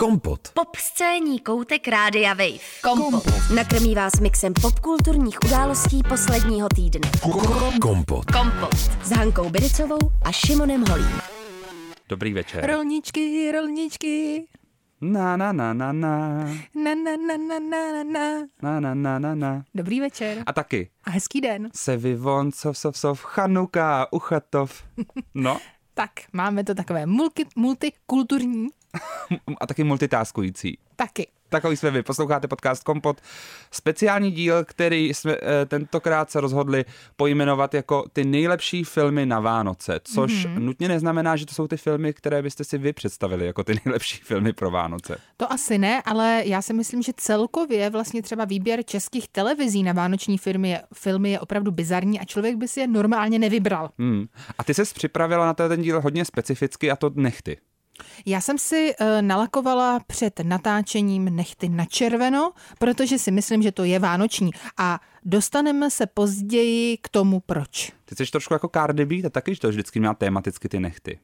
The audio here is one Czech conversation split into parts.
Kompot. Pop scéní koutek Rádia Wave. Kompot. Kompot. Nakrmí vás mixem popkulturních událostí posledního týdne. Kompot. Kompot. S Hankou Bericovou a Šimonem Holím. Dobrý večer. Rolničky, rolničky. Na na na na na. Na na na na na na. Na na na na na. Dobrý večer. A taky. A hezký den. Se vyvon, sov, sov, sov, chanuka, uchatov. No. tak, máme to takové multi, multikulturní a taky multitaskující. taky. Takový jsme vy, posloucháte podcast Kompot. Speciální díl, který jsme eh, tentokrát se rozhodli pojmenovat jako ty nejlepší filmy na Vánoce, což mm-hmm. nutně neznamená, že to jsou ty filmy, které byste si vy představili jako ty nejlepší filmy pro Vánoce. To asi ne, ale já si myslím, že celkově vlastně třeba výběr českých televizí na vánoční filmy je, filmy je opravdu bizarní a člověk by si je normálně nevybral. Hmm. A ty ses připravila na ten díl hodně specificky a to nechty. Já jsem si uh, nalakovala před natáčením nechty na červeno, protože si myslím, že to je vánoční. A dostaneme se později k tomu, proč. Ty jsi trošku jako Cardi B, to taky, že to vždycky měla tematicky ty nechty.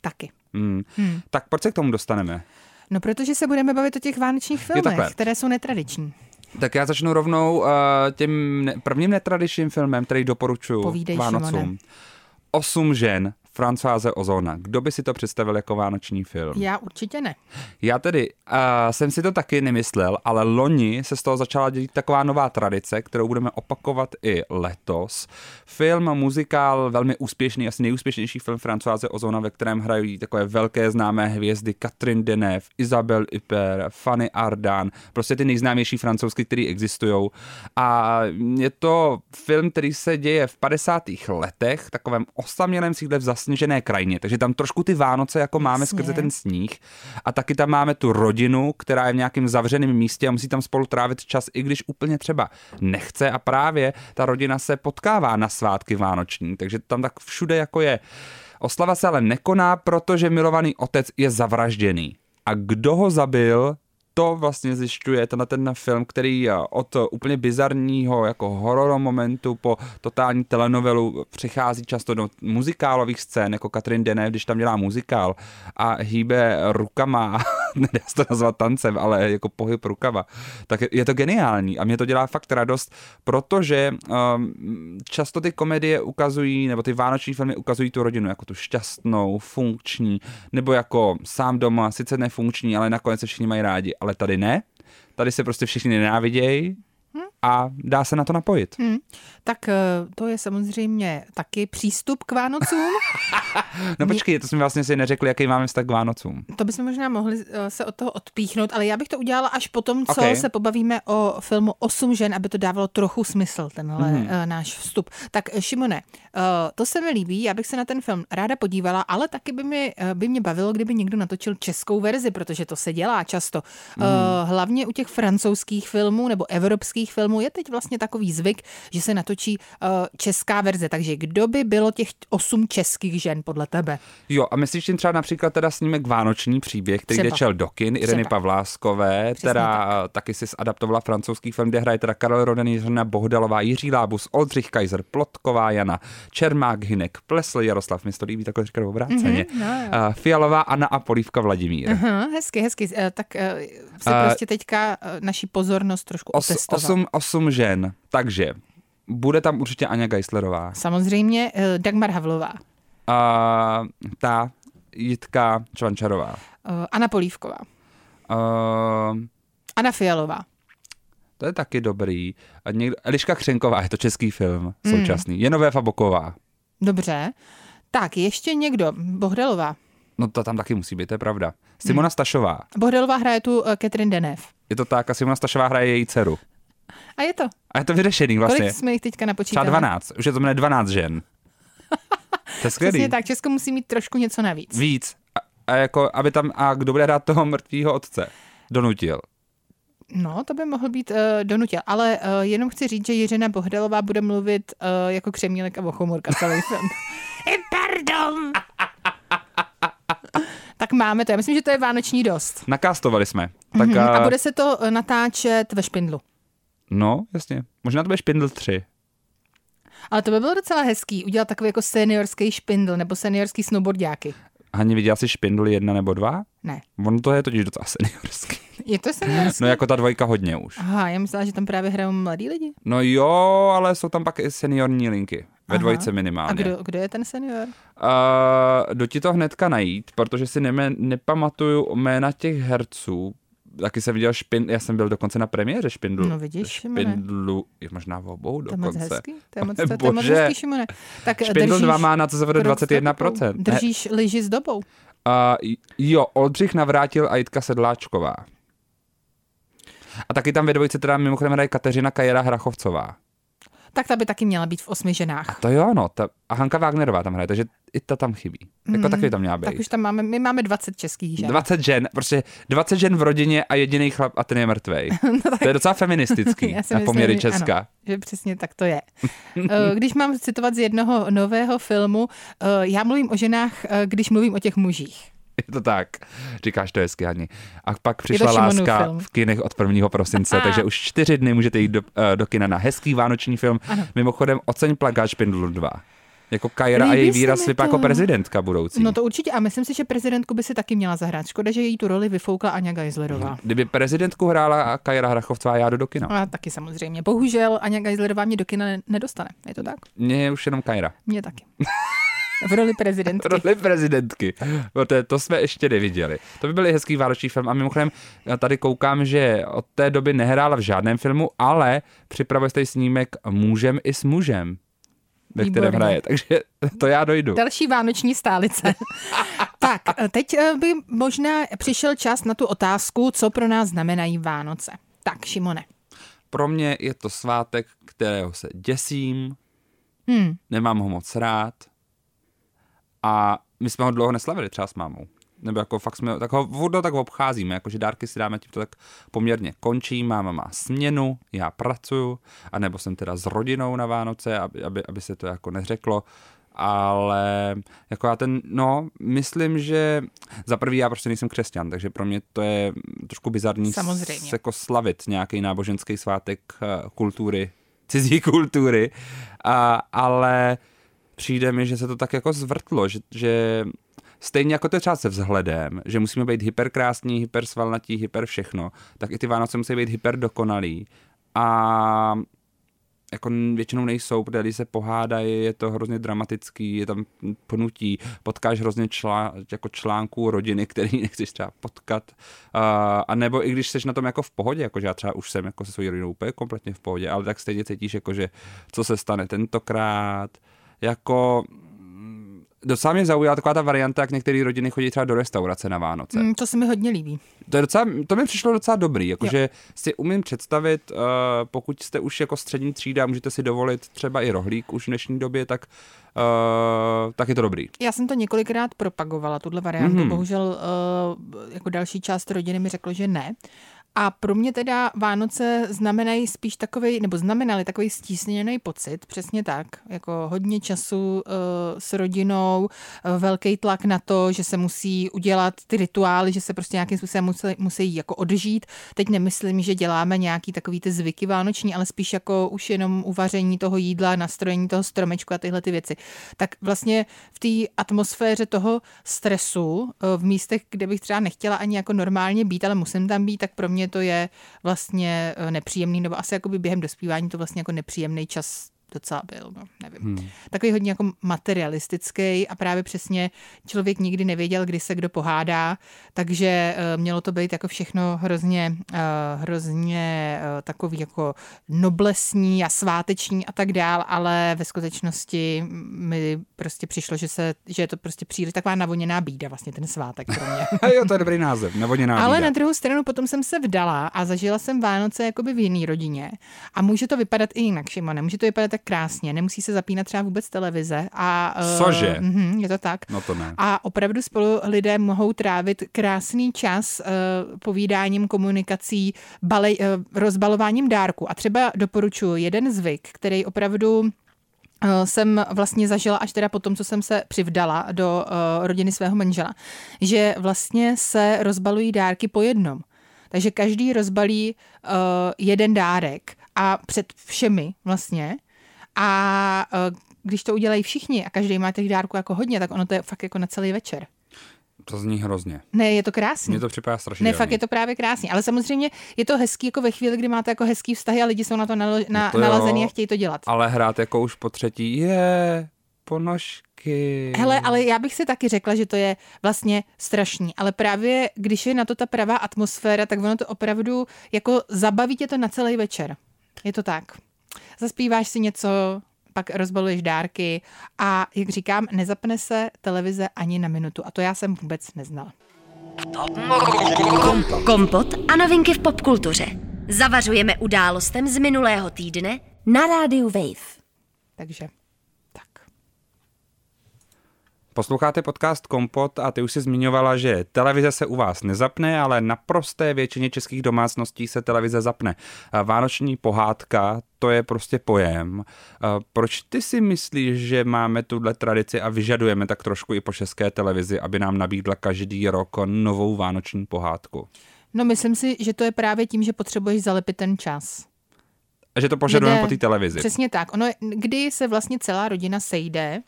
Taky. Hmm. Hmm. Tak proč se k tomu dostaneme? No, protože se budeme bavit o těch vánočních filmech, které jsou netradiční. Tak já začnu rovnou uh, tím ne- prvním netradičním filmem, který doporučuji Povídej, Vánocům. Šimone. Osm žen, Francoise Ozona. Kdo by si to představil jako vánoční film? Já určitě ne. Já tedy uh, jsem si to taky nemyslel, ale loni se z toho začala dělat taková nová tradice, kterou budeme opakovat i letos. Film, muzikál, velmi úspěšný, asi nejúspěšnější film Francoise Ozona, ve kterém hrají takové velké známé hvězdy Catherine Deneuve, Isabelle Huppert, Fanny Ardant, prostě ty nejznámější francouzsky, které existují. A je to film, který se děje v 50. letech, takovém osamělém sídle v zasněžené krajině, takže tam trošku ty Vánoce jako máme Jasně. skrze ten sníh. A taky tam máme tu rodinu, která je v nějakém zavřeném místě a musí tam spolu trávit čas, i když úplně třeba nechce. A právě ta rodina se potkává na svátky vánoční, takže tam tak všude jako je. Oslava se ale nekoná, protože milovaný otec je zavražděný. A kdo ho zabil, to vlastně zjišťuje tenhle ten film, který eh, od úplně bizarního jako horor momentu po totální telenovelu přichází často do muzikálových scén, jako Katrin Deneuve, když tam dělá muzikál a hýbe rukama, nedá se to nazvat tancem, ale jako pohyb rukama, tak je- to geniální a mě to dělá fakt radost, protože um, často ty komedie ukazují, nebo ty vánoční filmy ukazují tu rodinu jako tu šťastnou, funkční, nebo jako sám doma, sice nefunkční, ale nakonec se všichni mají rádi, ale tady ne. Tady se prostě všichni nenávidějí a dá se na to napojit. Hm. Tak eh, to je samozřejmě taky přístup k Vánocům. No počkej, to jsme vlastně si neřekli, jaký máme vztah k Vánocům. To bychom možná mohli eh, se od toho odpíchnout, ale já bych to udělala až potom, co Ok. se pobavíme o filmu Osm žen, aby to dávalo trochu smysl, tenhle Mhm. mm. náš vstup. Tak Šimone, to se mi líbí, já bych se na ten film ráda podívala, ale taky by, mi, eh, by mě bavilo, kdyby někdo natočil českou verzi, protože to se dělá často. Mhm. Mm. Hlavně u těch francouzských filmů nebo evropských filmů je teď vlastně takový zvyk, že se natočí eh, česká verze. Takže kdo by bylo těch osm českých žen podle tebe? Jo, a myslíš tím třeba například teda snímek Vánoční příběh, který Třeba. čel do kin, Ireny Třeba. Pavláskové, Přesně která taky si adaptovala francouzský film, kde hraje teda Karel Roden, Jiřina Bohdalová, Jiří Lábus, Oldřich Kaiser, Plotková Jana, Čermák Hinek, Plesl Jaroslav, mi se to líbí takhle říkat obráceně, Mhm, no, mm-hmm, Fialová Anna a Polívka Vladimír. Aha, hezky, hezky. Eh, Tak eh, si Eh, prostě teďka naši pozornost trošku Os, otestoval. osm, osm žen, takže bude tam určitě Aňa Geislerová. Samozřejmě eh, Dagmar Havlová, A ta Jitka Čvančarová. eh, Anna Polívková, A, Anna Fialová. to je taky dobrý. A někdo, Eliška Křenková, je to český film Hmm. současný. Jenové Faboková. Dobře. Tak, ještě někdo. Bohdalová. No to tam taky musí být, to je pravda. Simona Hmm. Stašová. Bohdalová hraje tu eh, Catherine Deneuve. Je to tak a Simona Stašová hraje její dceru. A je to. A je to vyřešený vlastně. Kolik jsme jich teďka Třeba napočítali? 12. Už je to jmenuje 12 žen. To je skvělý. Přesně tak, Česko musí mít trošku něco navíc. Víc. A, a, jako, aby tam, a kdo bude hrát toho mrtvého otce? Donutil. No, to by mohl být uh, donutil. Ale uh, jenom chci říct, že Jiřina Bohdalová bude mluvit uh, jako Křemílek a Vochomorka celý film. Pardon! tak máme to. Já myslím, že to je vánoční dost. Nakástovali jsme. Tak, Mhm, a, A bude se to natáčet ve Špindlu. No, jasně. Možná to bude Špindl 3. Ale to by bylo docela hezký, udělat takový jako seniorský špindl nebo seniorský snowboardiáky. Haně, viděla jsi Špindl jedna nebo dva? Ne. Ono to je totiž docela seniorský. Je to seniorský? No jako ta dvojka hodně už. Aha, já myslela, že tam právě hrajou mladí lidi. No jo, ale jsou tam pak i seniorní linky. Ve Aha. dvojce A minimálně. kdo, kdo je ten senior? Uh, jdu ti to hnedka najít, protože si neme, nepamatuju jména těch herců. Taky jsem viděl Špindl, já jsem byl dokonce na premiéře Špindlu. No vidíš. Špindlu, je možná v obou To je moc dokonce. hezký. To je moc, to, to je moc hezký, Šimone. Tak Špindl držíš 2 má na CZV krok s 21%. dobou. Držíš lyži s dobou. Uh, jo, Oldřich navrátil a Jitka Sedláčková. A taky tam ve dvojce teda mimochodem hraje Kateřina Kajera Hrachovcová. Tak ta by taky měla být v osmi ženách. To jo, no. Ta, a Hanka Wagnerová tam hraje, takže i ta tam chybí. Jako Mm, taky tam měla být. Tak už tam máme, my máme 20 českých žen. 20 žen, prostě 20 žen v rodině a jediný chlap a ten je mrtvej. No To je docela feministický na myslím, poměry že Česka. Ano, že přesně tak to je. Eh, Když mám citovat z jednoho nového filmu, eh, já mluvím o ženách, eh, když mluvím o těch mužích. Je to tak. Říkáš to hezky, Hani. A pak přišla láska film. v kinech od 1. prosince, takže už čtyři dny můžete jít do, eh, do kina na hezký vánoční film. Ano. Mimochodem, oceň plagát Špindlu 2. Jako Kajra a Líbí její se výraz vypadá jako prezidentka budoucí. No to určitě a myslím si, že prezidentku by si taky měla zahrát. Škoda, že jí tu roli vyfoukla Aňa Geislerová. Kdyby prezidentku hrála Kajra Hrachovcová, já jdu do kina. A taky samozřejmě. Bohužel Aňa Geislerová mě do kina ne- nedostane. Je to tak? Mně je už jenom Kajra. Mě taky. V roli prezidentky. Roli prezidentky. To, to jsme ještě neviděli. To by byl hezký vánoční film. A mimochodem, já tady koukám, že od té doby nehrála v žádném filmu, ale připravuje se snímek Můžem i s mužem, ve kterém Výborně. hraje. Takže to já dojdu. Další vánoční stálice. tak, teď eh, by možná přišel čas na tu otázku, co pro nás znamenají Vánoce. Tak, Šimone. Pro mě je to svátek, kterého se děsím, Hmm. nemám ho moc rád a my jsme ho dlouho neslavili třeba s mámou. Nebo jako fakt jsme, tak ho furt tak obcházíme, jakože dárky si dáme tímto tak poměrně končí, máma má směnu, já pracuju, anebo jsem teda s rodinou na Vánoce, aby, aby, aby se to jako neřeklo, ale jako já ten, no, myslím, že za prvý já prostě nejsem křesťan, takže pro mě to je trošku bizarní Samozřejmě. s, jako slavit nějaký náboženský svátek eh, kultury, cizí kultury, a, ale přijde mi, že se to tak jako zvrtlo, že, že stejně jako to je třeba se vzhledem, že musíme být hyperkrásní, hypersvalnatí, hyper všechno, tak i ty Vánoce musí být hyper dokonalý. A jako většinou nejsou, protože když se pohádají, je to hrozně dramatický, je tam pnutí, potkáš hrozně člá, jako článků rodiny, který nechceš třeba potkat, uh, a nebo i když jsi na tom jako v pohodě, jakože já třeba už jsem jako se svou rodinou úplně kompletně v pohodě, ale tak stejně cítíš, jakože co se stane tentokrát, jako mm, docela mě zaujala taková ta varianta, jak některé rodiny chodí třeba do restaurace na Vánoce. Mm, to se mi hodně líbí. To, je docela, to mi přišlo docela dobrý, jakože si umím představit, uh, pokud jste už jako střední třída, můžete si dovolit třeba i rohlík už v dnešní době, tak, uh, tak je to dobrý. Já jsem to několikrát propagovala, tuhle variantu. Mhm. Mm-hmm. Bohužel uh, jako další část rodiny mi řeklo, že ne. A pro mě teda Vánoce znamenají spíš takový, nebo znamenaly takový stísněný pocit, přesně tak, jako hodně času uh, s rodinou, uh, velký tlak na to, že se musí udělat ty rituály, že se prostě nějakým způsobem musí, musí jako odžít. Teď nemyslím, že děláme nějaký takový ty zvyky vánoční, ale spíš jako už jenom uvaření toho jídla, nastrojení toho stromečku a tyhle ty věci. Tak vlastně v té atmosféře toho stresu, eh, v místech, kde bych třeba nechtěla ani jako normálně být, ale musím tam být, tak pro mě to je vlastně eh, nepříjemný, nebo asi jakoby během dospívání to vlastně jako nepříjemný čas docela byl, no, nevím. Hmm. Takový hodně jako materialistický a právě přesně člověk nikdy nevěděl, kdy se kdo pohádá, takže uh, mělo to být jako všechno hrozně, uh, hrozně uh, takový jako noblesní a sváteční a tak dál, ale ve skutečnosti mi prostě přišlo, že, se, že je to prostě příliš taková navoněná bída vlastně ten svátek pro mě. jo, to je dobrý název, nevodněná Ale bída. na druhou stranu potom jsem se vdala a zažila jsem Vánoce jakoby v jiný rodině. A může to vypadat i jinak, Šimone. Může to vypadat tak krásně. Nemusí se zapínat třeba vůbec televize. A, eh, Cože? mhm, je to tak. No to ne. A opravdu spolu lidé mohou trávit krásný čas uh, povídáním, komunikací, balej, uh, rozbalováním dárku. A třeba doporučuji jeden zvyk, který opravdu jsem vlastně zažila až teda po tom, co jsem se přivdala do uh, rodiny svého manžela, že vlastně se rozbalují dárky po jednom. Takže každý rozbalí uh, jeden dárek a před všemi vlastně. A uh, když to udělají všichni a každý má těch dárků jako hodně, tak ono to je fakt jako na celý večer. To zní hrozně. Ne, je to krásný. Mně to připadá strašně. Ne, fakt je to právě krásný. Ale samozřejmě je to hezký jako ve chvíli, kdy máte jako hezký vztahy a lidi jsou na to, nalo, na, No to jo. nalazený a chtějí to dělat. Ale hrát jako už po třetí je ponožky. Hele, ale já bych si taky řekla, že to je vlastně strašný, ale právě když je na to ta pravá atmosféra, tak ono to opravdu jako zabaví tě to na celý večer. Je to tak. Zaspíváš si něco, pak rozbaluješ dárky a, jak říkám, nezapne se televize ani na minutu. A to já jsem vůbec neznala. Kompot a novinky v popkultuře. Zavařujeme událostem z minulého týdne Na rádiu Wave. Takže tak. Posloucháte podcast Kompot a ty už si zmiňovala, že televize se u vás nezapne, ale na prosté většině českých domácností se televize zapne. Vánoční pohádka, to je prostě pojem. Proč ty si myslíš, že máme tuhle tradici a vyžadujeme tak trošku i po české televizi, aby nám nabídla každý rok novou vánoční pohádku? No myslím si, že to je právě tím, že potřebuješ zalepit ten čas. A že to požadujeme Jde- po té televizi. Přesně tak. Ono, je- kdy se vlastně celá rodina sejde,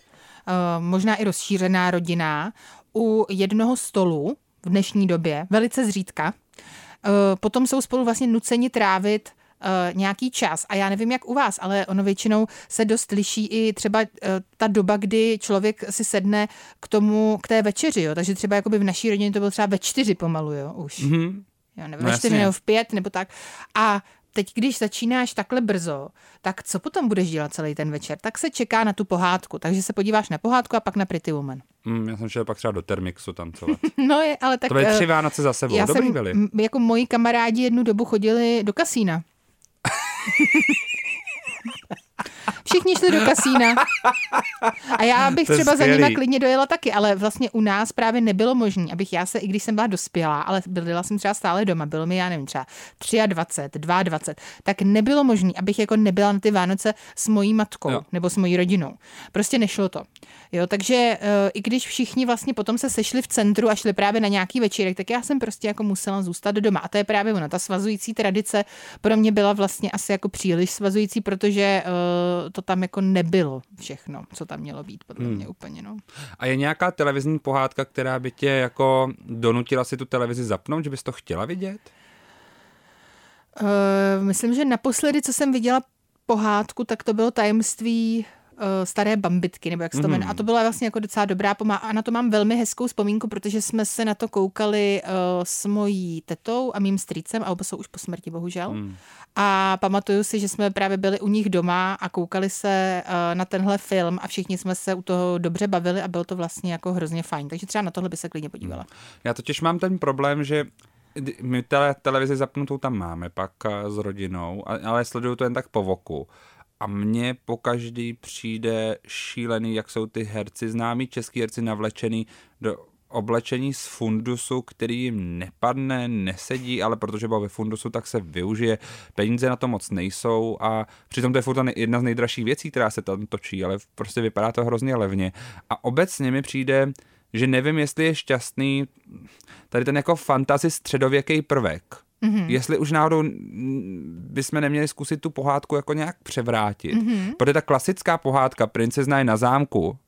uh, možná i rozšířená rodina, u jednoho stolu v dnešní době, velice zřídka. Uh, potom jsou spolu vlastně nuceni trávit uh, nějaký čas. A já nevím, jak u vás, ale ono většinou se dost liší i třeba uh, ta doba, kdy člověk si sedne k tomu, k té večeři. Jo? Takže třeba jakoby v naší rodině to bylo třeba ve čtyři pomalu, jo, už. Mhm. Jo, nebo No ve čtyři nebo v pět, nebo tak. A teď, když začínáš takhle brzo, tak co potom budeš dělat celý ten večer? Tak se čeká na tu pohádku. Takže se podíváš na pohádku a pak na Pretty Woman. Mm, já jsem šel pak třeba do Termixu tancovat. No je, ale tak... To byly eh, tři Vánoce za sebou, já dobrý jsem, byly. m, jako moji kamarádi jednu dobu chodili do kasína. Všichni šli do kasína. A já bych třeba za skvělý. nima klidně dojela taky, ale vlastně u nás právě nebylo možné, abych já se, i když jsem byla dospělá, ale bydlela jsem třeba stále doma, bylo mi, já nevím, třeba 23, 22, tak nebylo možné, abych jako nebyla na ty Vánoce s mojí matkou Jo. nebo s mojí rodinou. Prostě nešlo to. Jo, takže uh, i když všichni vlastně potom se sešli v centru a šli právě na nějaký večírek, tak já jsem prostě jako musela zůstat doma. A to je právě ono. Ta svazující tradice pro mě byla vlastně asi jako příliš svazující, protože uh, to tam jako nebylo všechno, co tam mělo být, podle Hmm. mě úplně. No. A je nějaká televizní pohádka, která by tě jako donutila si tu televizi zapnout, že bys to chtěla vidět? Uh, myslím, že naposledy, co jsem viděla pohádku, tak to bylo tajemství staré bambitky, nebo jak se to Mhm. jmenuje. A to byla vlastně jako docela dobrá pomá. A na to mám velmi hezkou vzpomínku, protože jsme se na to koukali uh, s mojí tetou a mým strýcem, a oba jsou už po smrti, bohužel. Hmm. A pamatuju si, že jsme právě byli u nich doma a koukali se uh, na tenhle film a všichni jsme se u toho dobře bavili a bylo to vlastně jako hrozně fajn. Takže třeba na tohle by se klidně podívala. Já totiž mám ten problém, že my tele, televizi zapnutou tam máme pak s rodinou, ale sleduju to jen tak po voku. A mně po každý přijde šílený, jak jsou ty herci, známí český herci navlečený do oblečení z fundusu, který jim nepadne, nesedí, ale protože byl ve fundusu, tak se využije. Peníze na to moc nejsou a přitom to je furt jedna z nejdražších věcí, která se tam točí, ale prostě vypadá to hrozně levně. A obecně mi přijde, že nevím, jestli je šťastný tady ten jako fantasy středověký prvek. Mm-hmm. Jestli už náhodou bychom neměli zkusit tu pohádku jako nějak převrátit. Mm-hmm. Protože ta klasická pohádka Princezna je na zámku,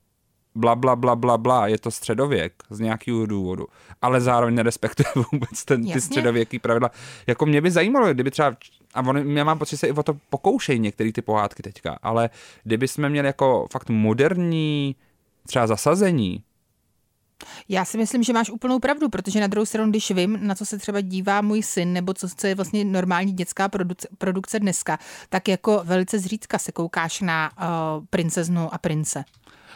bla, bla, bla, bla, bla, je to středověk z nějakého důvodu, ale zároveň nerespektuje vůbec ten, ty středověký pravidla. Jako mě by zajímalo, kdyby třeba, a on, já mám pocit, že se i o to pokoušejí některé ty pohádky teďka, ale kdyby jsme měli jako fakt moderní třeba zasazení, Já si myslím, že máš úplnou pravdu, protože na druhou stranu, když vím, na co se třeba dívá můj syn, nebo co, co je vlastně normální dětská produkce, produkce dneska, tak jako velice zřídka se koukáš na uh, princeznu a prince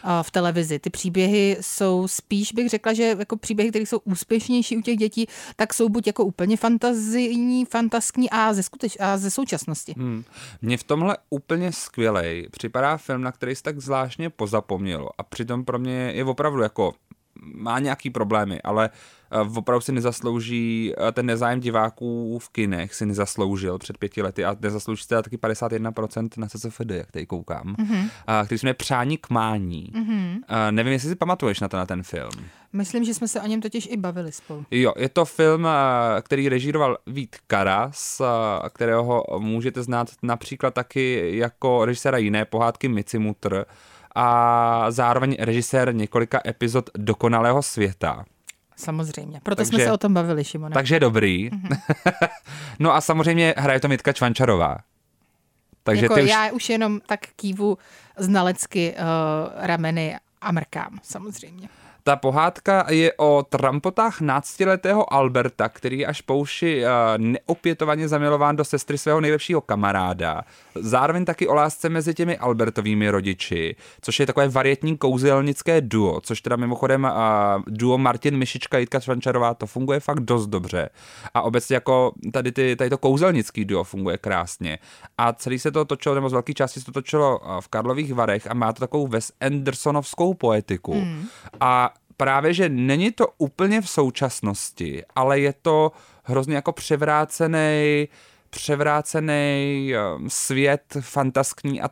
uh, v televizi. Ty příběhy jsou spíš, bych řekla, že jako příběhy, které jsou úspěšnější u těch dětí, tak jsou buď jako úplně fantazijní, fantaskní a ze, skuteč- a ze současnosti. Hmm. Mně v tomhle úplně skvělej připadá film, na který se tak zvláštně pozapomnělo a přitom pro mě je opravdu jako má nějaký problémy, ale eh, opravdu si nezaslouží eh, ten nezájem diváků v kinech si nezasloužil před pěti lety a nezaslouží se taky 51% na CCFD, jak tady koukám, mm-hmm. který se jmenuje Přání k mání. Mm-hmm. Nevím, jestli si pamatuješ na, to, na ten film. Myslím, že jsme se o něm totiž i bavili spolu. Jo, je to film, který režíroval Vít Karas, kterého můžete znát například taky jako režiséra jiné pohádky Micimutr a zároveň režisér několika epizod Dokonalého světa. Samozřejmě. Proto takže, jsme se o tom bavili, Šimone. Takže dobrý. Mm-hmm. no a samozřejmě hraje to Mitka Čvančarová. Takže jako ty už... Já už jenom tak kývu znalecky uh, rameny a mrkám, samozřejmě. Ta pohádka je o trampotách náctiletého Alberta, který až pouši uh, neopětovaně zamilován do sestry svého nejlepšího kamaráda. Zároveň taky o lásce mezi těmi Albertovými rodiči, což je takové varietní kouzelnické duo, což teda mimochodem uh, duo Martin Myšička, Jitka Švančarová, to funguje fakt dost dobře. A obecně jako tady, ty, tady to kouzelnický duo funguje krásně. A celý se to točilo, nebo z velké části se to točilo v Karlových Varech a má to takovou Wes Andersonovskou poetiku. Mm. A právě, že není to úplně v současnosti, ale je to hrozně jako převrácený převrácený um, svět fantaskní a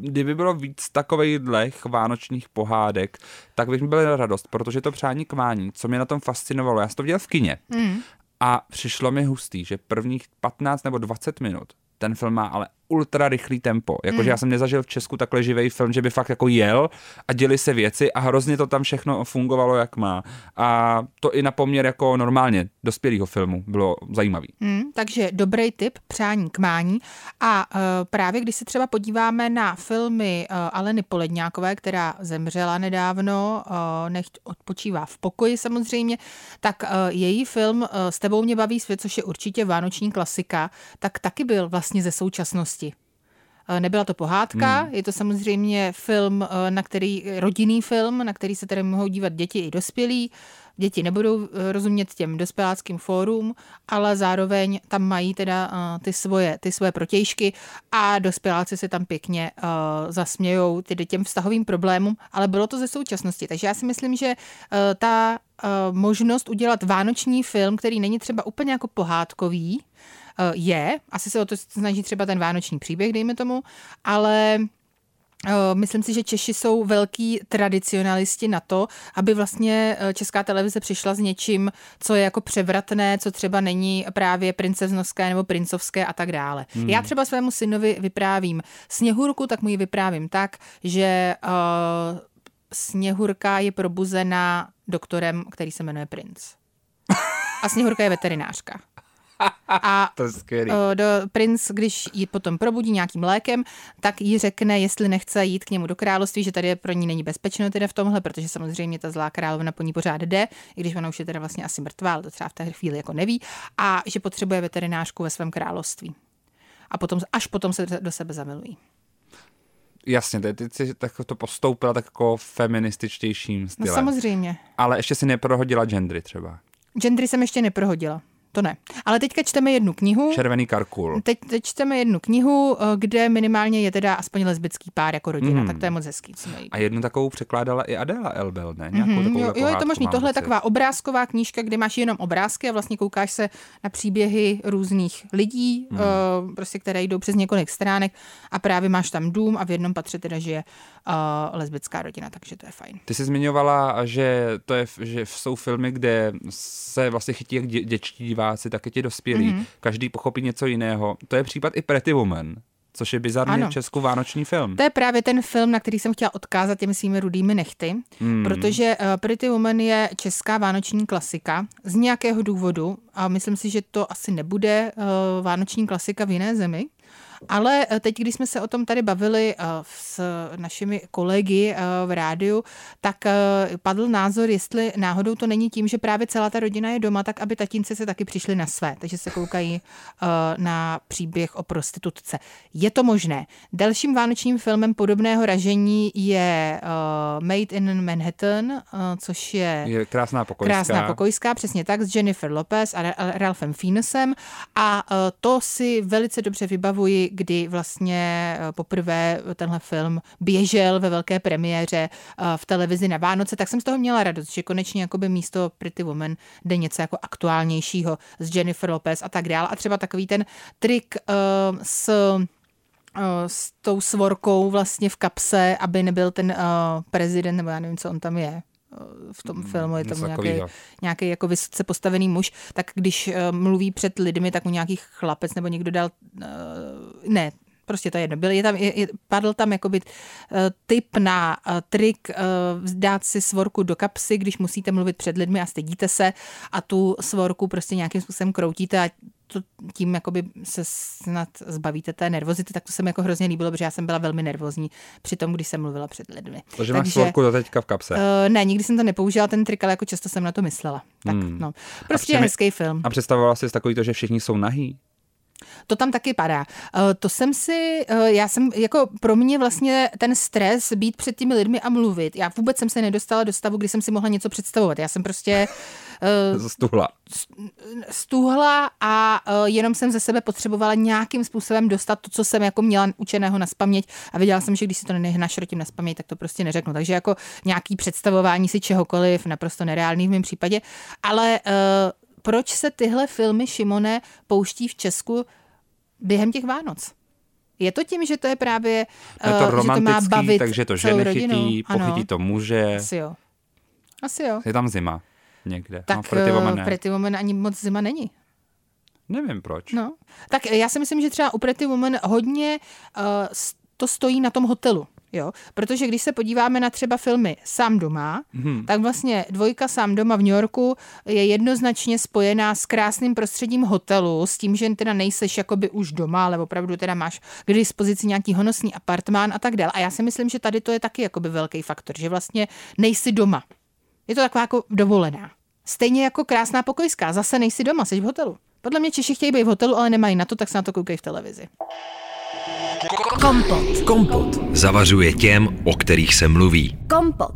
kdyby bylo víc takových vánočních pohádek, tak bych mi byl radost, protože to přání k mání, co mě na tom fascinovalo, já jsem to viděl v kině mm. a přišlo mi hustý, že prvních 15 nebo 20 minut ten film má ale ultra rychlý tempo. Jakože mm. já jsem nezažil v Česku takhle živý film, že by fakt jako jel a děli se věci a hrozně to tam všechno fungovalo, jak má. A to i na poměr jako normálně dospělého filmu bylo zajímavý. Mm, takže dobrý tip, přání k mání. A uh, právě když se třeba podíváme na filmy uh, Aleny Poledňákové, která zemřela nedávno, uh, nechť odpočívá v pokoji samozřejmě, tak uh, její film uh, S tebou mě baví svět, což je určitě vánoční klasika, tak taky byl vlastně ze současnosti nebyla to pohádka, hmm. je to samozřejmě film, eh, na který, rodinný film, na který se tedy mohou dívat děti i dospělí. Děti nebudou eh, rozumět těm dospěláckým fórům, ale zároveň tam mají teda ty svoje, ty svoje protějšky a dospěláci se tam pěkně zasmějou tedy těm vztahovým problémům, ale bylo to ze současnosti. Takže já si myslím, že ta možnost udělat vánoční film, který není třeba úplně jako pohádkový, Eh, je, asi se o to snaží třeba ten vánoční příběh, dejme tomu, ale eh, Myslím si, že Češi jsou velký tradicionalisti na to, aby vlastně eh, česká televize přišla s něčím, co je jako převratné, co třeba není právě princeznovské nebo princovské a tak dále. Hmm. Já třeba svému synovi vyprávím Sněhurku, tak mu ji vyprávím tak, že uh, Sněhurka je probuzená doktorem, který se jmenuje princ. A Sněhurka je veterinářka. A to je skvělý. Eh, do, princ, když ji potom probudí nějakým lékem, tak jí řekne, jestli nechce jít k němu do království, že tady pro ní není bezpečno teda v tomhle, protože samozřejmě ta zlá královna po ní pořád jde, i když ona už je teda vlastně asi mrtvá, ale to třeba v té chvíli jako neví, a že potřebuje veterinářku ve svém království. A potom, až potom se do sebe zamilují. Jasně, ty, ty jsi tak to postoupila tak jako feminističtějším no, stylem. No samozřejmě. Ale ještě si neprohodila gendry třeba. Gendry jsem ještě neprohodila to ne. Ale teďka čteme jednu knihu. Červený karkul. Teď, teď čteme jednu knihu, eh, kde minimálně je teda aspoň lesbický pár jako rodina, mm. tak to je moc hezký. A jednu takovou překládala i Adela Elbel, ne? Nějakou mm-hmm. jo, jo, je to možný. Tohle je taková obrázková knížka, kde máš jenom obrázky a vlastně koukáš se na příběhy různých lidí, mm. uh, prostě které jdou přes několik stránek a právě máš tam dům a v jednom patře teda žije uh, lesbická rodina, takže to je fajn. Ty jsi zmiňovala, že to je, že jsou filmy, kde se vlastně chytí jak dě, děčtí diváci, tak i ti dospělí. Mm-hmm. Každý pochopí něco jiného. To je případ i Pretty Woman což je bizarně ano. vánoční film. To je právě ten film, na který jsem chtěla odkázat těmi svými rudými nechty, hmm. protože uh, Pretty Woman je česká vánoční klasika z nějakého důvodu a myslím si, že to asi nebude uh, vánoční klasika v jiné zemi. Ale eh, teď, když jsme se o tom tady bavili eh, s našimi kolegy eh, v rádiu, tak padl názor, jestli náhodou to není tím, že právě celá ta rodina je doma, tak aby tatínci se taky přišli na své, takže se koukají na příběh o prostitutce. Je to možné. Dalším vánočním filmem podobného ražení je Made in Manhattan, což je, je krásná pokojská. Krásná pokojská, přesně tak, s Jennifer Lopez a Ralphem Fiennesem a to si velice dobře vybavuji, kdy vlastně eh, poprvé tenhle film běžel ve velké premiéře eh, v televizi na Vánoce, tak jsem z toho měla radost, že konečně jakoby místo Pretty Woman jde něco jako aktuálnějšího s Jennifer Lopez a tak dále. A třeba takový ten trik uh, s s tou svorkou vlastně v kapse, aby nebyl ten uh, prezident, nebo já nevím, co on tam je, v tom filmu je tam nějaký, nějaký jako vysoce postavený muž, tak když uh, mluví před lidmi, tak mu nějaký chlapec nebo někdo dal, uh, ne, prostě to je jedno. Byl, je tam, je, je, padl tam jakoby uh, tip na uh, trik uh, dát si svorku do kapsy, když musíte mluvit před lidmi a stydíte se a tu svorku prostě nějakým způsobem kroutíte a to tím jakoby se snad zbavíte té nervozity, tak to se mi jako hrozně líbilo, protože já jsem byla velmi nervózní při tom, když jsem mluvila před lidmi. Takže, máš svorku do teďka v kapse. Uh, ne, nikdy jsem to nepoužila ten trik, ale jako často jsem na to myslela. Tak hmm. no. Prostě je hezký film. A představovala jsi takový to, že všichni jsou nahý? To tam taky padá. Eh, to jsem si, eh, já jsem, jako pro mě vlastně ten stres být před těmi lidmi a mluvit, já vůbec jsem se nedostala do stavu, kdy jsem si mohla něco představovat. Já jsem prostě Stuhla. Stuhla a jenom jsem ze sebe potřebovala nějakým způsobem dostat to, co jsem jako měla učeného na spaměť a věděla jsem, že když si to nehnašrotím na spaměť, tak to prostě neřeknu. Takže jako nějaký představování si čehokoliv, naprosto nereálný v mém případě. Ale proč se tyhle filmy Šimone pouští v Česku během těch Vánoc? Je to tím, že to je právě, je to uh, že to má bavit takže to ženy rodinu? chytí, pochytí ano. to muže. Asi jo. Asi jo. Je tam zima někde. Tak no, Pretty Woman, ne. Pretty Woman ani moc zima není. Nevím proč. No. Tak já si myslím, že třeba u Pretty Woman hodně uh, to stojí na tom hotelu. Jo? Protože když se podíváme na třeba filmy Sám doma, hmm. tak vlastně dvojka Sám doma v New Yorku je jednoznačně spojená s krásným prostředím hotelu, s tím, že teda nejseš jakoby už doma, ale opravdu teda máš k dispozici nějaký honosný apartmán a tak dále. A já si myslím, že tady to je taky jakoby velký faktor, že vlastně nejsi doma. Je to taková jako dovolená. Stejně jako krásná pokojská, zase nejsi doma, jsi v hotelu. Podle mě Češi chtějí být v hotelu, ale nemají na to, tak se na to koukají v televizi. Kompot. Kompot zavařuje těm, o kterých se mluví. Kompot.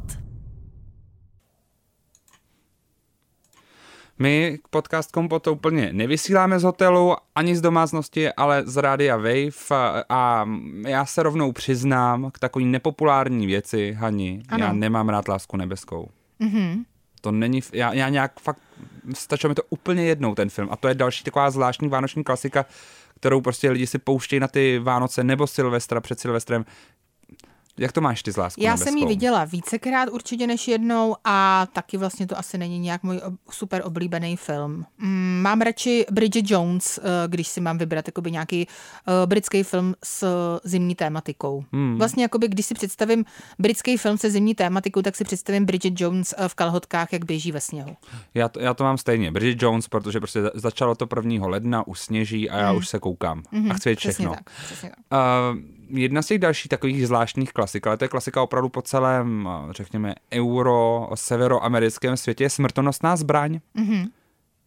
My podcast Kompot úplně nevysíláme z hotelu ani z domácnosti, ale z rádia Wave a já se rovnou přiznám k takový nepopulární věci, Hani. Ano. Já nemám rád lásku nebeskou. Mm-hmm. To není, já, já nějak fakt, stačilo mi to úplně jednou ten film a to je další taková zvláštní vánoční klasika, kterou prostě lidi si pouštějí na ty Vánoce nebo Silvestra před Silvestrem. Jak to máš ty s láskou Já nebeskou? jsem ji viděla vícekrát určitě než jednou a taky vlastně to asi není nějak můj super oblíbený film. Mm, mám radši Bridget Jones, eh, když si mám vybrat jakoby nějaký uh, britský film s zimní tématikou. Hmm. Vlastně jakoby, když si představím britský film se zimní tématikou, tak si představím Bridget Jones eh, v kalhotkách, jak běží ve sněhu. Já to, já to mám stejně. Bridget Jones, protože prostě začalo to 1. ledna, usněží a já hmm. už se koukám. Hmm. A chci vědět všechno. Přesně tak, přesně tak. Uh, jedna z těch dalších takových zvláštních klasik, ale to je klasika opravdu po celém, řekněme, euro, severoamerickém světě, je smrtonosná zbraň. Mm-hmm.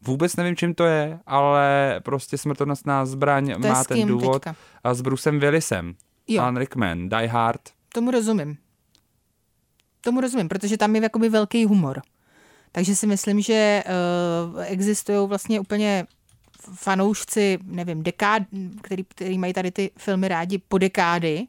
Vůbec nevím, čím to je, ale prostě smrtonosná zbraň to má ten důvod. Teďka? A s Brucem Willisem. Jo. Alan Rickman, Die Hard. Tomu rozumím. Tomu rozumím, protože tam je jakoby velký humor. Takže si myslím, že uh, existují vlastně úplně fanoušci, nevím, dekád, který, který mají tady ty filmy rádi po dekády.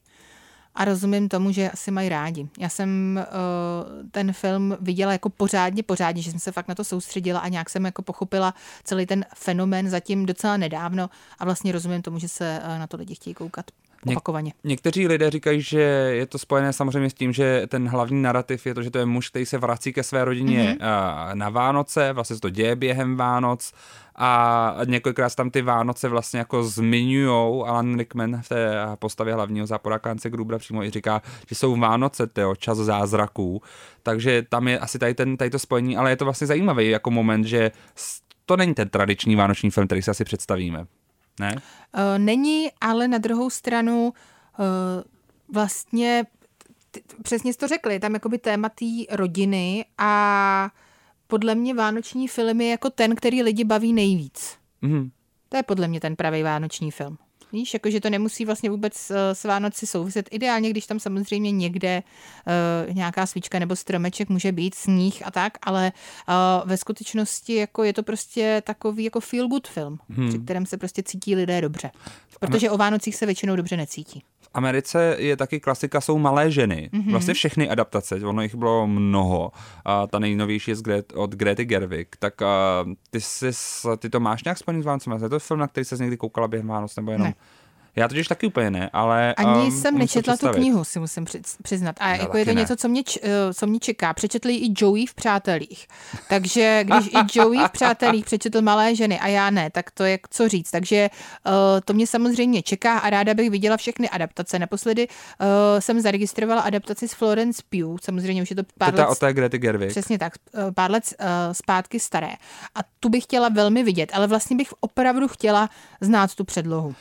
A rozumím tomu, že asi mají rádi. Já jsem uh, ten film viděla jako pořádně, pořádně, že jsem se fakt na to soustředila a nějak jsem jako pochopila celý ten fenomén zatím docela nedávno. A vlastně rozumím tomu, že se uh, na to lidi chtějí koukat opakovaně. Něk- někteří lidé říkají, že je to spojené samozřejmě s tím, že ten hlavní narrativ je to, že to je muž, který se vrací ke své rodině mm-hmm. na Vánoce, vlastně se to děje během Vánoc a několikrát tam ty Vánoce vlastně jako zmiňujou. Alan Rickman v té postavě hlavního záporákánce Grubra přímo i říká, že jsou Vánoce, tyjo, čas zázraků, takže tam je asi tady, ten, tady to spojení, ale je to vlastně zajímavý jako moment, že to není ten tradiční vánoční film, který si asi představíme. Ne? Uh, není, ale na druhou stranu uh, vlastně přesně jsi to řekli, tam jakoby téma té rodiny a podle mě vánoční film je jako ten, který lidi baví nejvíc. Mm. To je podle mě ten pravý vánoční film. Víš, jakože to nemusí vlastně vůbec uh, s Vánoci souviset. Ideálně, když tam samozřejmě někde uh, nějaká svíčka nebo stromeček může být, sníh a tak, ale uh, ve skutečnosti jako je to prostě takový jako feel good film, hmm. při kterém se prostě cítí lidé dobře. Protože o Vánocích se většinou dobře necítí. V Americe je taky klasika, jsou malé ženy. Mm-hmm. Vlastně všechny adaptace, ono jich bylo mnoho. A ta nejnovější je od Grety Gerwig. Tak a ty, jsi, ty to máš nějak spojený s Vánocem? Je to film, na který se někdy koukala během Vánoc nebo jenom? Ne. Já totiž taky úplně ne, ale... Ani um, jsem to nečetla tu knihu, si musím přiz- přiznat. A Já jako je to ne. něco, co mě, eh, co mě čeká. Přečetli i Joey v Přátelích. Takže když i Joey v Přátelích přečetl Malé ženy a já ne, tak to je co říct. Takže uh, to mě samozřejmě čeká a ráda bych viděla všechny adaptace. Naposledy uh, jsem zaregistrovala adaptaci s Florence Pugh. Samozřejmě už je to To pár je ta let o té Grety Gerwig. Přesně tak, pár let uh, zpátky staré. A tu bych chtěla velmi vidět, ale vlastně bych opravdu chtěla znát tu předlohu.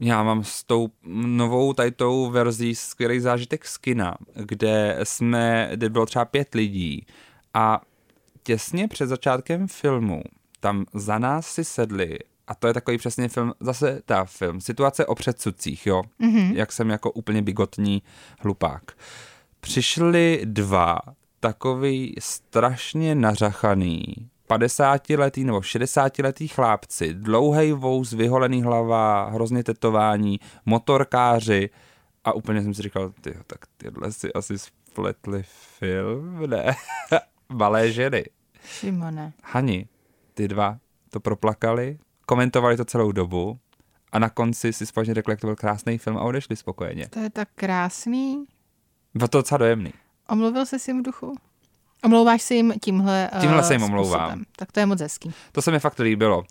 Já mám s tou novou tady tou verzí skvělý zážitek z kina, kde jsme, kde bylo třeba pět lidí a těsně před začátkem filmu tam za nás si sedli a to je takový přesně film, zase ta film, situace o předsudcích, jo, mm-hmm. jak jsem jako úplně bigotní hlupák. Přišli dva takový strašně nařachaný 50-letý nebo 60-letý chlápci, dlouhej vous, vyholený hlava, hrozně tetování, motorkáři a úplně jsem si říkal, ty, tak tyhle si asi spletli film, ne? Malé ženy. Šimone. Hani, ty dva to proplakali, komentovali to celou dobu a na konci si společně řekli, jak to byl krásný film a odešli spokojeně. To je tak krásný. Bylo to docela dojemný. Omluvil se si jim v duchu? Omlouváš se jim tímhle eh, Tímhle se jim omlouvám. způsobem. Tak to je moc hezký. To se mi fakt líbilo. Uh,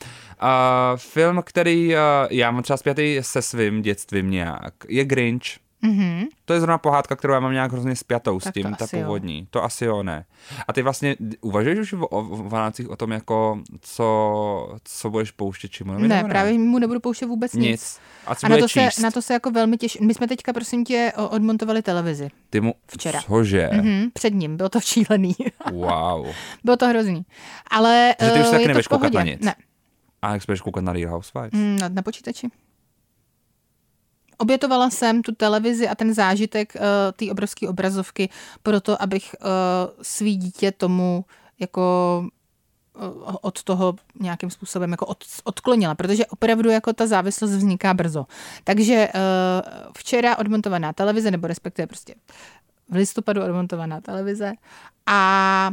film, který uh, já mám třeba zpětý se svým dětstvím nějak, je Grinch. Mhm. To je zrovna pohádka, kterou já mám nějak hrozně spjatou s Tak to tím, ta asi jo. původní. To asi jo, ne. A ty vlastně uvažuješ už o, o Vánocích o tom, jako co, co budeš pouštět Šimonovi? Ne, nebo právě mu nebudu pouštět vůbec nic. Nic. A co A na to, se, číst? na to se jako velmi těším. My jsme teďka, prosím tě, odmontovali televizi. Ty mu... včera. Cože? Mhm, před ním, bylo to šílený. Wow. bylo to hrozný. Ale Takže ty už eh, taky nebudeš koukat na nic? Ne, A jak budeš koukat na Real Housewives? mm, na, na počítači. Obětovala jsem tu televizi a ten zážitek uh, té obrovské obrazovky proto, abych uh, svý dítě tomu jako uh, od toho nějakým způsobem jako od, odklonila, protože opravdu jako ta závislost vzniká brzo. Takže včera odmontovaná televize, nebo respektive prostě v listopadu odmontovaná televize a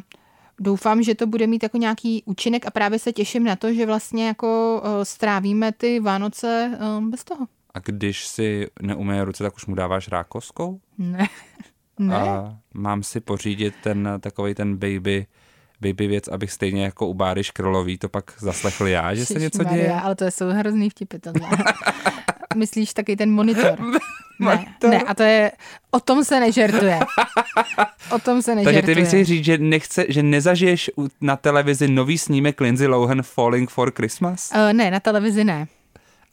doufám, že to bude mít jako nějaký účinek a právě se těším na to, že vlastně jako strávíme ty Vánoce bez toho. A když si neumyje ruce, tak už mu dáváš rákoskou? Ne. Ne. A mám si pořídit ten takový ten baby, baby věc, abych stejně jako u Báry Škrolový to pak zaslechl já, že se něco Ježišmarja, děje. Ale to jsou hrozný vtipy tohle. Myslíš taky ten monitor? Ne, ne, a to je, o tom se nežertuje. O tom se Takže nežertuje. ty mi chceš říct, že, nechce, že nezažiješ na televizi nový snímek Lindsay Lohan Falling for Christmas? Uh, ne, na televizi ne.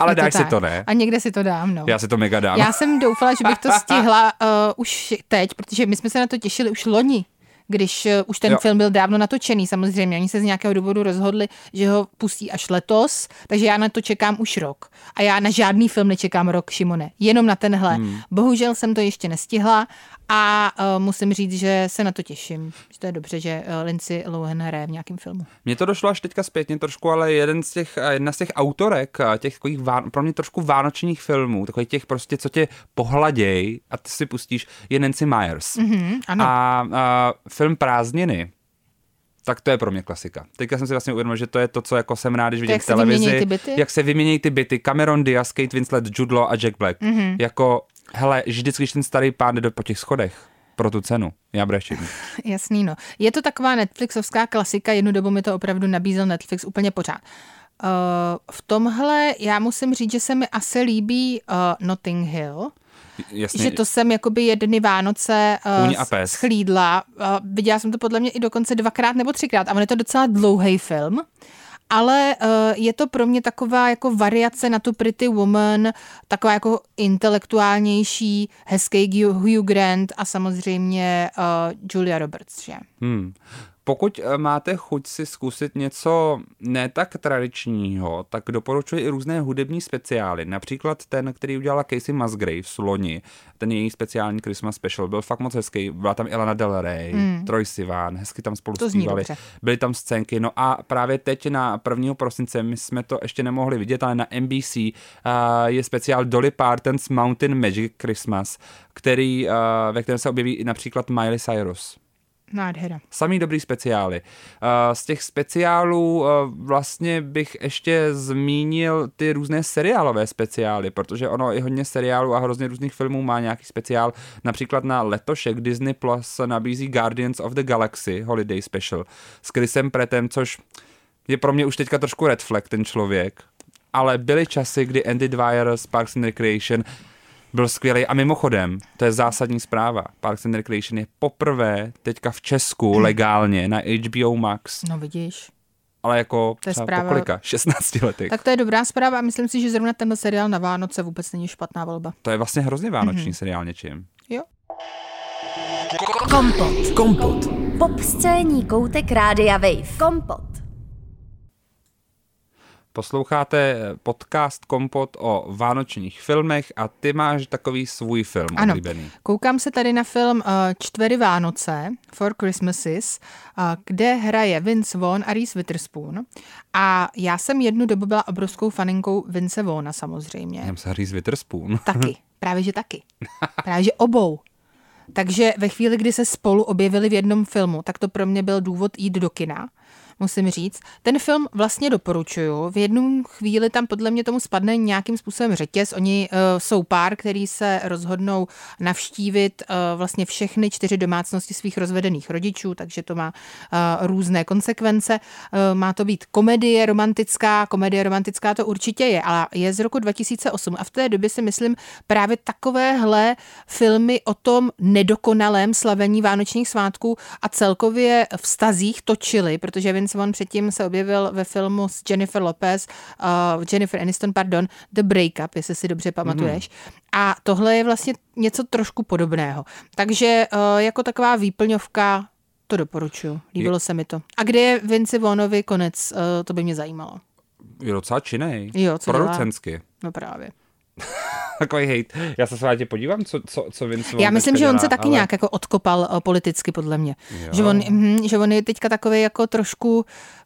Ale dáš si to, ne? A někde si to dám, no. Já si to mega dám. Já jsem doufala, že bych to stihla uh, už teď, protože my jsme se na to těšili už loni, když uh, už ten jo. film byl dávno natočený. Samozřejmě, oni se z nějakého důvodu rozhodli, že ho pustí až letos, takže já na to čekám už rok. A já na žádný film nečekám rok, Šimone, jenom na tenhle. Hmm. Bohužel jsem to ještě nestihla a uh, musím říct, že se na to těším. Že to je dobře, že uh, Lindsay Lohan hraje v nějakém filmu. Mně to došlo až teďka zpětně trošku, ale jeden z těch, eh, jedna z těch autorek těch takových ván, pro mě trošku vánočních filmů, takových těch prostě, co tě pohladěj a ty si pustíš, je Nancy Myers. Mhm, ano. A, a film Prázdniny, tak to je pro mě klasika. Teďka jsem si vlastně uvědomil, že to je to, co jako jsem rád, když vidím jak v se televizi. ty byty? Jak se vyměnějí ty byty. Cameron Diaz, Kate Winslet, Jude Law a Jack Black. Mhm. Mm-hmm. Jako, hele, vždycky, když ten starý pán jde do- po těch schodech pro tu cenu. Já brečím. Jasný, no. Je to taková Netflixovská klasika, jednu dobu mi to opravdu nabízel Netflix úplně pořád. Uh, v tomhle já musím říct, že se mi asi líbí uh, Notting Hill, Jasně, že to jsem jakoby jedny Vánoce uh, a pes. schlídla. Uh, viděla jsem to podle mě i dokonce dvakrát nebo třikrát a on je to docela dlouhý film. Ale uh, je to pro mě taková jako variace na tu Pretty Woman, taková jako intelektuálnější, hezký Hugh Grant a samozřejmě uh, Julia Roberts, že? Hmm. Pokud eh, máte chuť si zkusit něco ne tak tradičního, tak doporučuji i různé hudební speciály. Například ten, který udělala Casey Musgraves loni, ten její speciální Christmas special, byl fakt moc hezký. Byla tam Elena Del Rey, hmm. Troy Sivan, hezky tam spolu zpívali. Byly tam scénky. No a právě teď na 1. prosince, my jsme to ještě nemohli vidět, ale na NBC uh, je speciál Dolly Parton's Mountain Magic Christmas, který, uh, ve kterém se objeví i například Miley Cyrus. Nádhera. Samý dobrý speciály. Uh, z těch speciálů uh, vlastně bych ještě zmínil ty různé seriálové speciály, protože ono i hodně seriálů a hrozně různých filmů má nějaký speciál. Například na letošek Disney Plus nabízí Guardians of the Galaxy Holiday Special s Chrisem Pretem, což je pro mě už teďka trošku red flag ten člověk, ale byly časy, kdy Andy Dwyer z Parks and Recreation byl skvělý. A mimochodem, to je zásadní zpráva. Parks and Recreation je poprvé teďka v Česku legálně na HBO Max, No vidíš. ale jako To je třeba zpráva- po kolika? 16 letech. Tak to je dobrá zpráva a myslím si, že zrovna tenhle seriál na Vánoce vůbec není špatná volba. To je vlastně hrozně vánoční Mhm. seriál něčím. Jo. Kompot. Kompot. Pop scéní koutek Rádia Wave. Kompot. Posloucháte podcast Kompot o vánočních filmech a ty máš takový svůj film Ano. oblíbený. Koukám se tady na film uh, Čtvery Vánoce, Four Christmases, uh, kde hraje Vince Vaughn a Reese Witherspoon. A já jsem jednu dobu byla obrovskou faninkou Vince Vaughna samozřejmě. Já se Reese Witherspoon. Taky. Právě, že taky. Právě, že obou. Takže ve chvíli, kdy se spolu objevili v jednom filmu, tak to pro mě byl důvod jít do kina, musím říct. Ten film vlastně doporučuju. V jednu chvíli tam podle mě tomu spadne nějakým způsobem řetěz. Oni uh, jsou pár, který se rozhodnou navštívit uh, vlastně všechny čtyři domácnosti svých rozvedených rodičů, takže to má uh, různé konsekvence. Uh, má to být komedie romantická, komedie romantická to určitě je, ale je z roku 2008 a v té době si myslím právě takovéhle filmy o tom nedokonalém slavení vánočních svátků a celkově vztazích točily, protože Vince Vaughn předtím se objevil ve filmu s Jennifer Lopez, uh, Jennifer Aniston, pardon, The Breakup, jestli si dobře pamatuješ. Mm. A tohle je vlastně něco trošku podobného. Takže uh, jako taková výplňovka to doporučuju. Líbilo se mi to. A kde je Vince Vaughnovi konec? Uh, to by mě zajímalo. Je docela činej. Jo, co dělá? Producensky. No právě. Takový hejt. Já se s vámi podívám, co, co, co Vince Já myslím, že on dělá, se taky ale- nějak jako odkopal uh, politicky, podle mě. Že on, mm, že on je teďka takový jako trošku,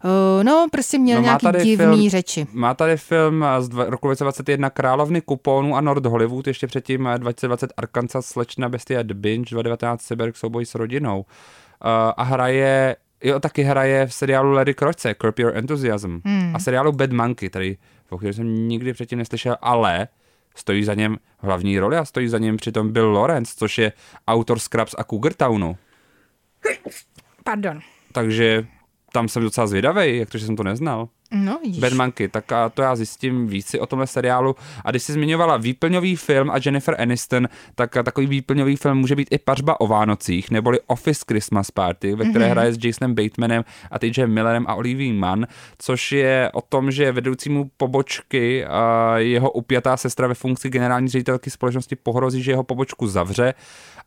uh, no prostě měl No, nějaký divný film- řeči. Má tady film z dva, roku 2021 Královny kuponů a Nord Hollywood, ještě předtím eh, 2020 Arkansas Slečna bestia The Binge, 2019 Seberg souboj s rodinou. Uh, a hraje, jo, taky hraje v seriálu Larry Kroce, Curb Your Enthusiasm. Hmm. A seriálu Bad Monkey, tady, o kterém jsem nikdy předtím neslyšel, ale stojí za něm hlavní roli a stojí za něm přitom Bill Lawrence, což je autor Scrubs a Cougar Townu. Pardon. Takže tam jsem docela zvědavý, jak to, že jsem to neznal. No, vidíš. Bad Monkey, tak a to já zjistím víc si o tomhle seriálu. A když jsi zmiňovala výplňový film a Jennifer Aniston, tak a takový výplňový film může být i Pařba o Vánocích, neboli Office Christmas Party, ve které mm-hmm. hraje s Jasonem Batemanem a TJ Millerem a Olivia Mann, což je o tom, že vedoucímu pobočky a jeho upjatá sestra ve funkci generální ředitelky společnosti pohrozí, že jeho pobočku zavře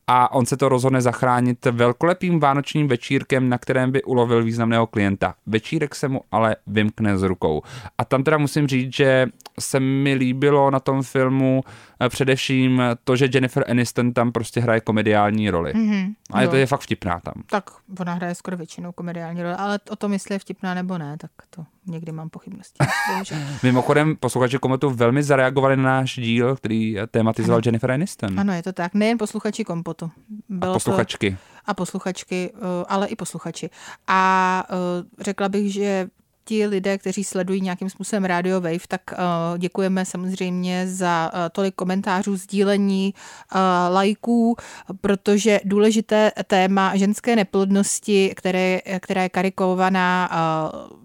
a on se to rozhodne zachránit velkolepým vánočním večírkem, na kterém by ulovil významného klienta. Večírek se mu ale vymkne z rukou. A tam teda musím říct, že se mi líbilo na tom filmu eh, především to, že Jennifer Aniston tam prostě hraje komediální roli. Mm-hmm. A je to je fakt vtipná tam. Tak ona hraje skoro většinou komediální roli, ale o tom, jestli je vtipná nebo ne, tak to někdy mám pochybnosti. Mimochodem, posluchači kometu velmi zareagovali na náš díl, který tematizoval ano. Jennifer Aniston. Ano, je to tak. Nejen posluchači kompotu. A Bylo posluchačky. To, a posluchačky, eh, ale i posluchači. A eh, řekla bych, že ti lidé, kteří sledují nějakým způsobem Radio Wave, tak uh, děkujeme samozřejmě za uh, tolik komentářů, sdílení, uh, lajků, protože důležité téma ženské neplodnosti, které, která je karikovaná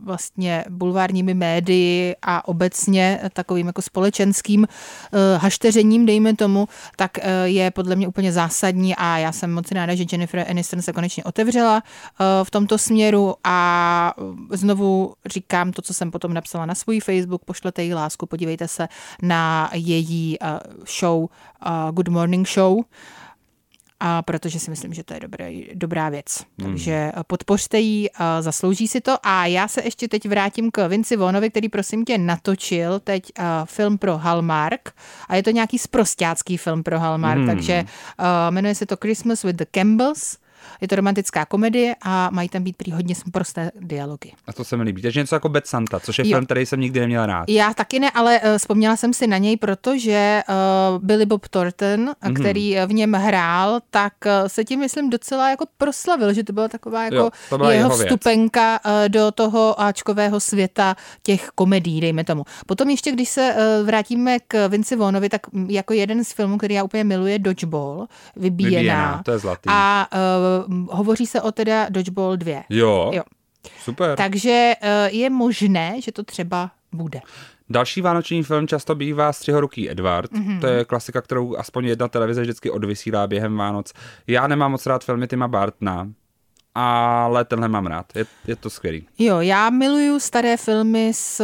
vlastně bulvárními médii a obecně takovým jako společenským hašteřením, dejme tomu, tak je podle mě úplně zásadní a já jsem moc ráda, že Jennifer Aniston se konečně otevřela v tomto směru a znovu říkám to, co jsem potom napsala na svůj Facebook, pošlete jí lásku, podívejte se na její uh, show uh, Good Morning Show, a protože si myslím, že to je dobrý, dobrá věc. Takže podpořte ji, zaslouží si to. A já se ještě teď vrátím k Vinci Vonovi, který prosím tě natočil teď film pro Hallmark. A je to nějaký sprostácký film pro Hallmark, hmm. takže jmenuje se to Christmas with the Campbells. Je to romantická komedie a mají tam být prý hodně prosté dialogy. A to se mi líbí. Takže něco jako Bad Santa, což je Jo. film, který jsem nikdy neměl rád. Já taky ne, ale uh, vzpomněla jsem si na něj, protože uh, Billy Bob Thornton, Mhm. mm-hmm. který eh, v něm hrál, tak se tím, myslím, docela jako proslavil, že to byla taková jako Jo, to byla jeho jeho věc. vstupenka uh, do toho Ačkového světa těch komedí, dejme tomu. Potom ještě, když se uh, vrátíme k Vinci Vonovi, tak mm, jako jeden z filmů, který já úplně miluji, je Dodgeball, vybíjená. Vybíjená, to je zlatý. A uh, hovoří se o teda Dodgeball 2. Jo, Jo. super. Takže uh, je možné, že to třeba bude. Další vánoční film často bývá Střihoruký Edward. Mhm. Mm-hmm. To je klasika, kterou aspoň jedna televize vždycky odvysílá během Vánoc. Já nemám moc rád filmy Tima Bartna, ale tenhle mám rád. Je, je to skvělý. Jo, já miluju staré filmy s...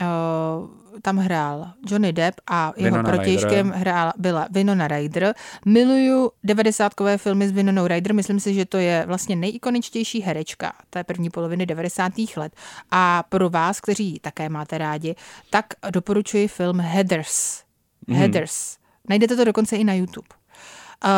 Uh, tam hrál Johnny Depp a jeho Winona protějškem hrál, byla Winona Ryder. Miluju devadesátkové filmy s Winonou Ryder, myslím si, že to je vlastně nejikoničtější herečka té první poloviny 90. let. A pro vás, kteří také máte rádi, tak doporučuji film Heathers. Mhm. Heathers. Najdete to dokonce i na YouTube. Uh,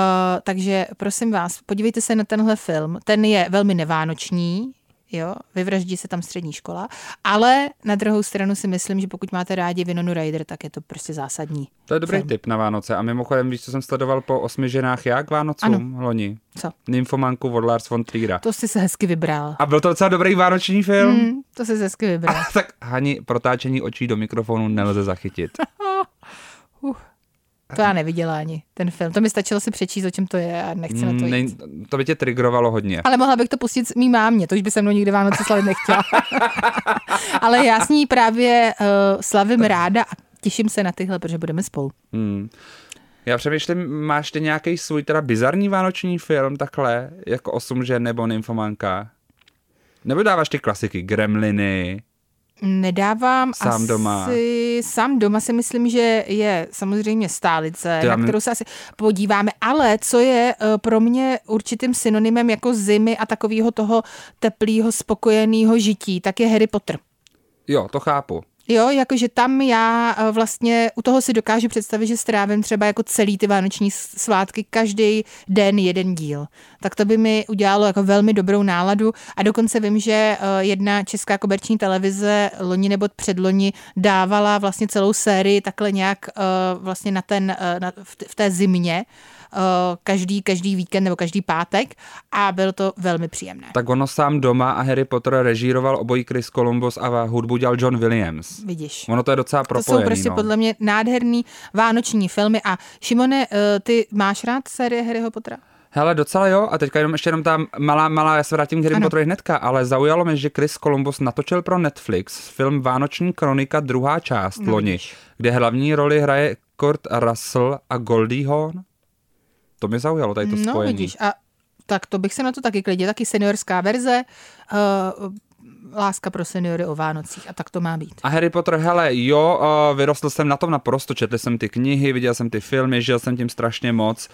takže prosím vás, podívejte se na tenhle film. Ten je velmi nevánoční, jo, vyvraždí se tam střední škola, ale na druhou stranu si myslím, že pokud máte rádi Vinonu Ryder, tak je to prostě zásadní. To je dobrý film. tip na Vánoce. A mimochodem, víš, co jsem sledoval po osmi ženách já k Vánocům Ano. loni? Co? Nymfomanku od Lars von Triera. To jsi se hezky vybral. A byl to docela dobrý vánoční film. Hmm, to jsi se hezky vybral. tak Hani, protáčení očí do mikrofonu nelze zachytit. To já neviděla ani, ten film. To mi stačilo si přečíst, o čem to je a nechci na to Ne, jít. to by tě trigrovalo hodně. Ale mohla bych to pustit s mý mámě, to už by se mnou nikdy Vánoce slavit nechtěla. Ale já s ní právě uh, slavím ráda a těším se na tyhle, protože budeme spolu. Hmm. Já přemýšlím, máš ty nějaký svůj teda bizarní vánoční film takhle, jako Osm žen nebo Nymfomanka? Nebo dáváš ty klasiky, Gremliny? Nedávám Sám asi, doma. Sám doma si myslím, že je samozřejmě stálice, já na kterou se asi podíváme, ale co je eh, pro mě určitým synonymem jako zimy a takového toho teplého, spokojeného žití, tak je Harry Potter. Jo, to chápu. Jo, jakože tam já eh, vlastně u toho si dokážu představit, že strávím třeba jako celý ty vánoční svátky, každý den jeden díl. Tak to by mi udělalo jako velmi dobrou náladu a dokonce vím, že eh, jedna česká komerční televize loni nebo předloni dávala vlastně celou sérii takhle nějak eh, vlastně na ten, na, v té zimě, každý, každý víkend nebo každý pátek a bylo to velmi příjemné. Tak ono sám doma a Harry Potter režíroval obojí Chris Columbus a hudbu dělal John Williams. Vidíš. Ono to je docela To propojený. jsou prostě no. podle mě nádherný vánoční filmy a Šimone, eh, ty máš rád série Harryho Pottera? Hele, docela jo, a teďka jenom ještě jenom ta malá, malá, já se vrátím k Harry. Potterovi hnedka, ale zaujalo mě, že Chris Columbus natočil pro Netflix film Vánoční kronika druhá část No, loni, kde hlavní roli hraje Kurt Russell a Goldie Hawn. To mě zaujalo, tady to no spojení. vidíš, a tak to bych se na to taky klidně, taky seniorská verze, uh, láska pro seniory o Vánocích a tak to má být. A Harry Potter, hele, jo, uh, vyrostl jsem na tom naprosto, četl jsem ty knihy, viděl jsem ty filmy, žil jsem tím strašně moc.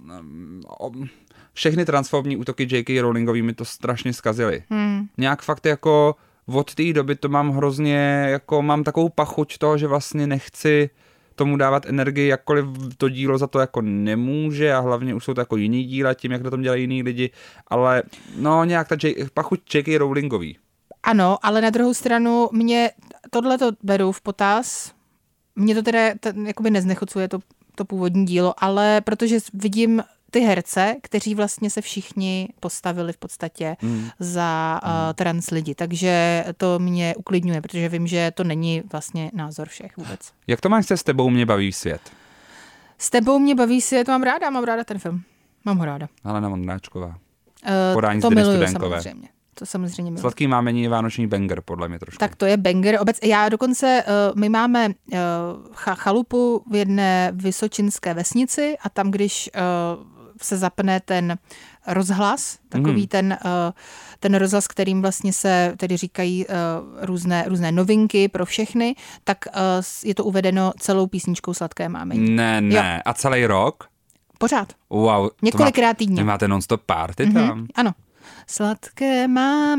Uh, um, všechny transformní útoky J.K. Rowlingový mi to strašně zkazily. Hmm. Nějak fakt jako od té doby to mám hrozně, jako mám takovou pachuť toho, že vlastně nechci tomu dávat energii, jakkoliv to dílo za to jako nemůže a hlavně už jsou to jako jiný díla tím, jak na tom dělají jiní lidi, ale no nějak ta J- pachuť J.K. Rowlingový. Ano, ale na druhou stranu mě tohle to beru v potaz. Mě to teda t- jakoby neznechucuje to, to původní dílo, ale protože vidím ty herce, kteří vlastně se všichni postavili v podstatě mm. za uh, trans lidi. Takže to mě uklidňuje, protože vím, že to není vlastně názor všech vůbec. Jak to máš se s tebou mě baví svět? S tebou mě baví to mám ráda, mám ráda ten film. Mám ho ráda. Helena Vondráčková. Uh, to miluju Studenkové. samozřejmě. To samozřejmě miluju. Sladký mámení je vánoční banger, podle mě trošku. Tak to je banger. Obec, já dokonce, uh, my máme uh, cha, chalupu v jedné vysočinské vesnici a tam, když uh, se zapne ten rozhlas, takový mm. ten, uh, ten rozhlas, kterým vlastně se tedy říkají uh, různé, různé novinky pro všechny, tak uh, je to uvedeno celou písničkou Sladké mámení. Ne, ne. A celý rok? Pořád. Wow. Několikrát má, týdně. Máte non-stop party tam? Mm-hmm. Ano. Sladké.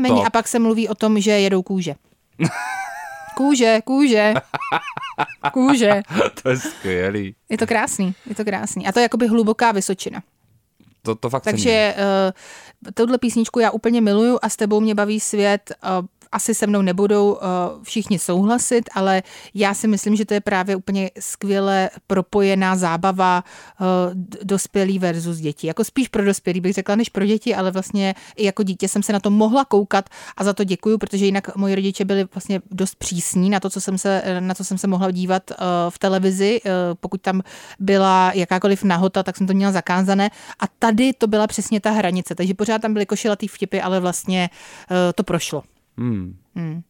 Top. A pak se mluví o tom, že jedou kůže. Kůže, kůže, kůže. to je skvělý. Je to krásný, je to krásný. A to je jakoby hluboká Vysočina. To, to fakt cením. Takže uh, touhle písničku já úplně miluju a s tebou mě baví svět. Uh, asi se mnou nebudou uh, všichni souhlasit, ale já si myslím, že to je právě úplně skvěle propojená zábava uh, dospělý versus děti. Jako spíš pro dospělý bych řekla, než pro děti, ale vlastně i jako dítě jsem se na to mohla koukat a za to děkuju, protože jinak moji rodiče byli vlastně dost přísní na to, co jsem se, na co jsem se mohla dívat v televizi. Pokud tam byla jakákoliv nahota, tak jsem to měla zakázané. A tady to byla přesně ta hranice, takže pořád tam byly košilatý vtipy, ale vlastně to prošlo. Hmm. Hmm.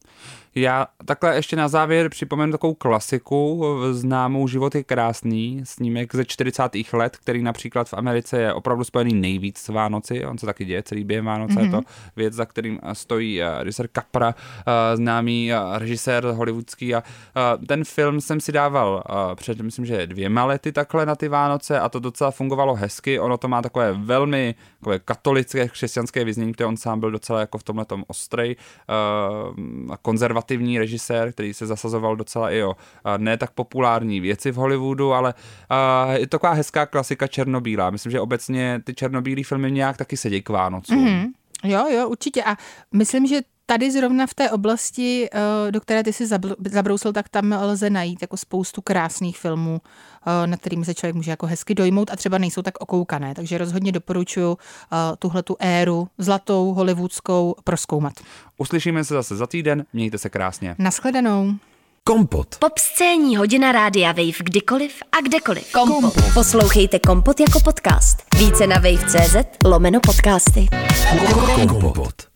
Já takhle ještě na závěr připomenu takovou klasiku známou Život je krásný, snímek ze 40. let, který například v Americe je opravdu spojený nejvíc s Vánoci, on se taky děje celý během Vánoce, mm-hmm. je to mhm. věc, za kterým stojí uh, režisér Capra, uh, známý režisér hollywoodský a ten film jsem si dával před, myslím, že dvěma lety takhle na ty Vánoce a to docela fungovalo hezky, ono to má takové velmi takové katolické křesťanské vyznění, které on sám byl docela jako v tomhle tom ostrej konzervativní režisér, který se zasazoval docela i o ne tak populární věci v Hollywoodu, ale je to taková hezká klasika černobílá. Myslím, že obecně ty černobílé filmy nějak taky sedí k Vánocům. Mm-hmm. Jo, jo, určitě. A myslím, že tady zrovna v té oblasti, eh, do které ty si zabrousil, tak tam lze najít jako spoustu krásných filmů, eh, na kterými se člověk může jako hezky dojmout a třeba nejsou tak okoukané. Takže rozhodně doporučuji eh, tuhle tu éru zlatou, hollywoodskou proskoumat. Uslyšíme se zase za týden, mějte se krásně. Naschledanou. Kompot. Pop scéní hodina rádia Wave kdykoliv a kdekoliv. Kompot. Kompot. Poslouchejte Kompot jako podcast. Více na wave.cz lomeno podcasty. Kompot.